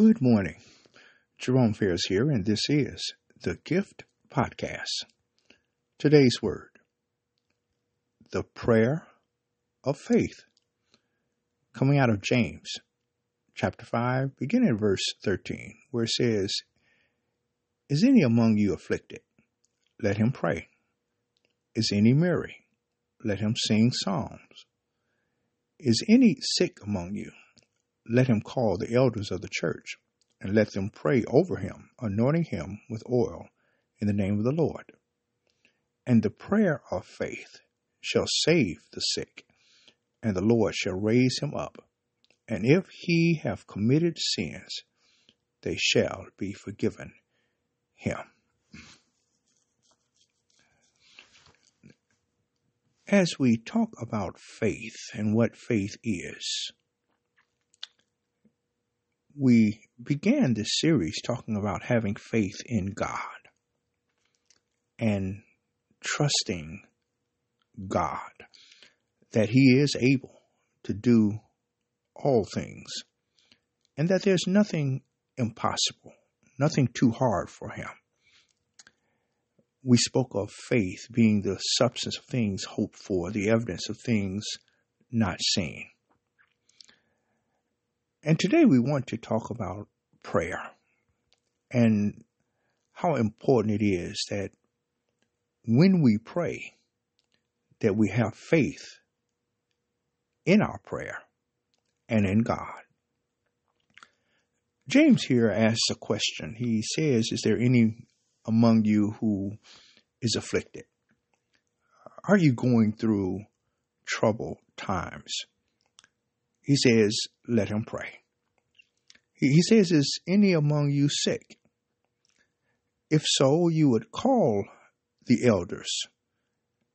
Good morning. Jerome Ferris here, and this is the Gift Podcast. Today's word the prayer of faith. Coming out of James chapter 5, beginning at verse 13, where it says, Is any among you afflicted? Let him pray. Is any merry? Let him sing psalms. Is any sick among you? Let him call the elders of the church, and let them pray over him, anointing him with oil in the name of the Lord. And the prayer of faith shall save the sick, and the Lord shall raise him up. And if he have committed sins, they shall be forgiven him. As we talk about faith and what faith is, we began this series talking about having faith in God and trusting God that He is able to do all things and that there's nothing impossible, nothing too hard for Him. We spoke of faith being the substance of things hoped for, the evidence of things not seen. And today we want to talk about prayer and how important it is that when we pray, that we have faith in our prayer and in God. James here asks a question. He says, Is there any among you who is afflicted? Are you going through troubled times? He says, let him pray. He says, Is any among you sick? If so, you would call the elders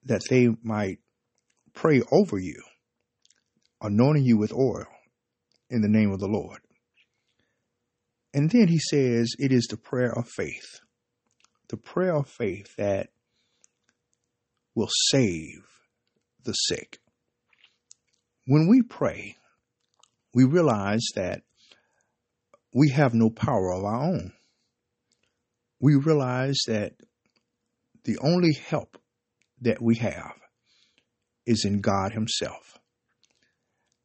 that they might pray over you, anointing you with oil in the name of the Lord. And then he says, It is the prayer of faith, the prayer of faith that will save the sick. When we pray, we realize that we have no power of our own. We realize that the only help that we have is in God Himself.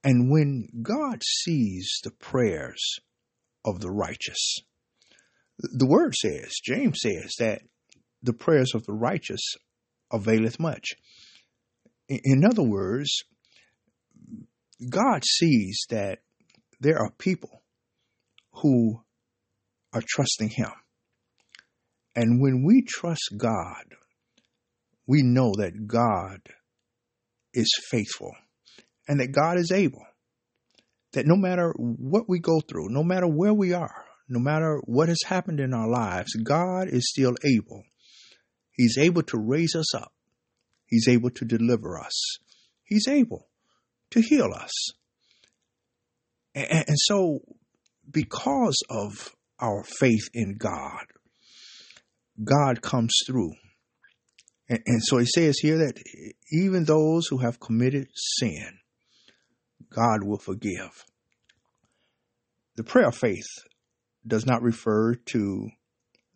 And when God sees the prayers of the righteous, the word says, James says, that the prayers of the righteous availeth much. In other words, God sees that there are people who are trusting Him. And when we trust God, we know that God is faithful and that God is able. That no matter what we go through, no matter where we are, no matter what has happened in our lives, God is still able. He's able to raise us up. He's able to deliver us. He's able to heal us. And, and so, because of our faith in God, God comes through. And, and so he says here that even those who have committed sin, God will forgive. The prayer of faith does not refer to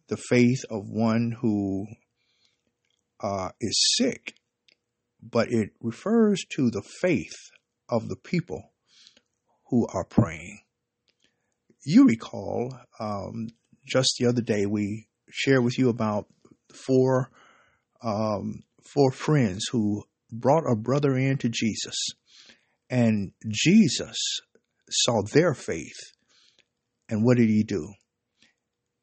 the faith of one who uh, is sick, but it refers to the faith of the people who are praying. You recall, um, just the other day, we shared with you about four um, four friends who brought a brother in to Jesus, and Jesus saw their faith, and what did he do?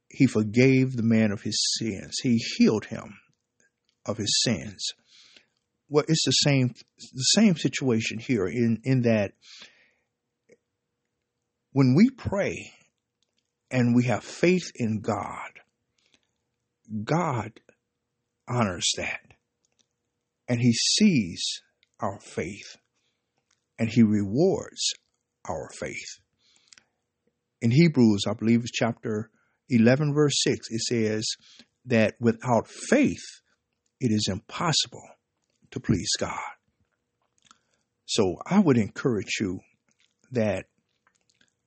He forgave the man of his sins. He healed him of his sins well, it's the same the same situation here in in that when we pray and we have faith in God, God honors that. And he sees our faith and he rewards our faith. In Hebrews, I believe it's chapter 11, verse 6, it says that without faith, it is impossible to please God. So I would encourage you that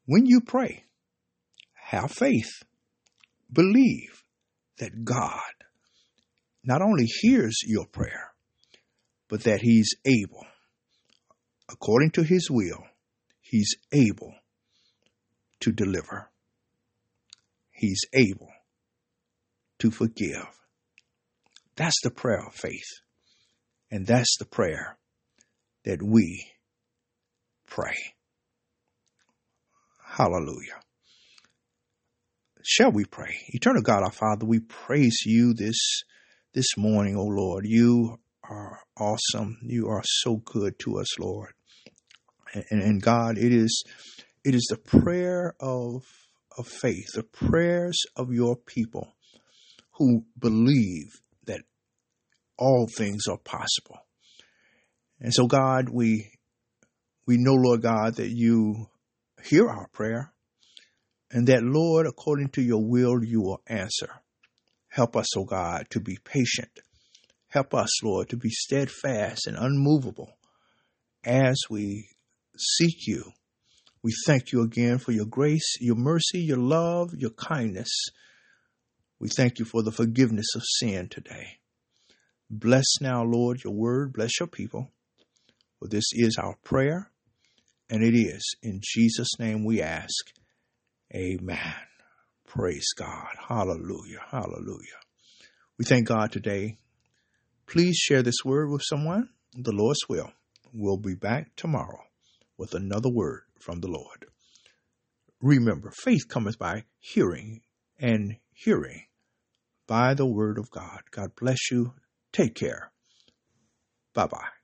when you pray, have faith, believe that God not only hears your prayer, but that He's able, according to His will, He's able to deliver. He's able to forgive. That's the prayer of faith. And that's the prayer that we pray. Hallelujah. Shall we pray? Eternal God, our Father, we praise you this, this morning, O Lord. You are awesome. You are so good to us, Lord. And, and God, it is, it is the prayer of, of faith, the prayers of your people who believe that all things are possible. And so, God, we, we know, Lord God, that you hear our prayer and that, Lord, according to your will, you will answer. Help us, O oh God, to be patient. Help us, Lord, to be steadfast and unmovable as we seek you. We thank you again for your grace, your mercy, your love, your kindness. We thank you for the forgiveness of sin today. Bless now, Lord, your word. Bless your people. For this is our prayer, and it is in Jesus' name we ask. Amen. Praise God. Hallelujah. Hallelujah. We thank God today. Please share this word with someone. The Lord's will. We'll be back tomorrow with another word from the Lord. Remember, faith cometh by hearing, and hearing by the word of God. God bless you. Take care. Bye bye.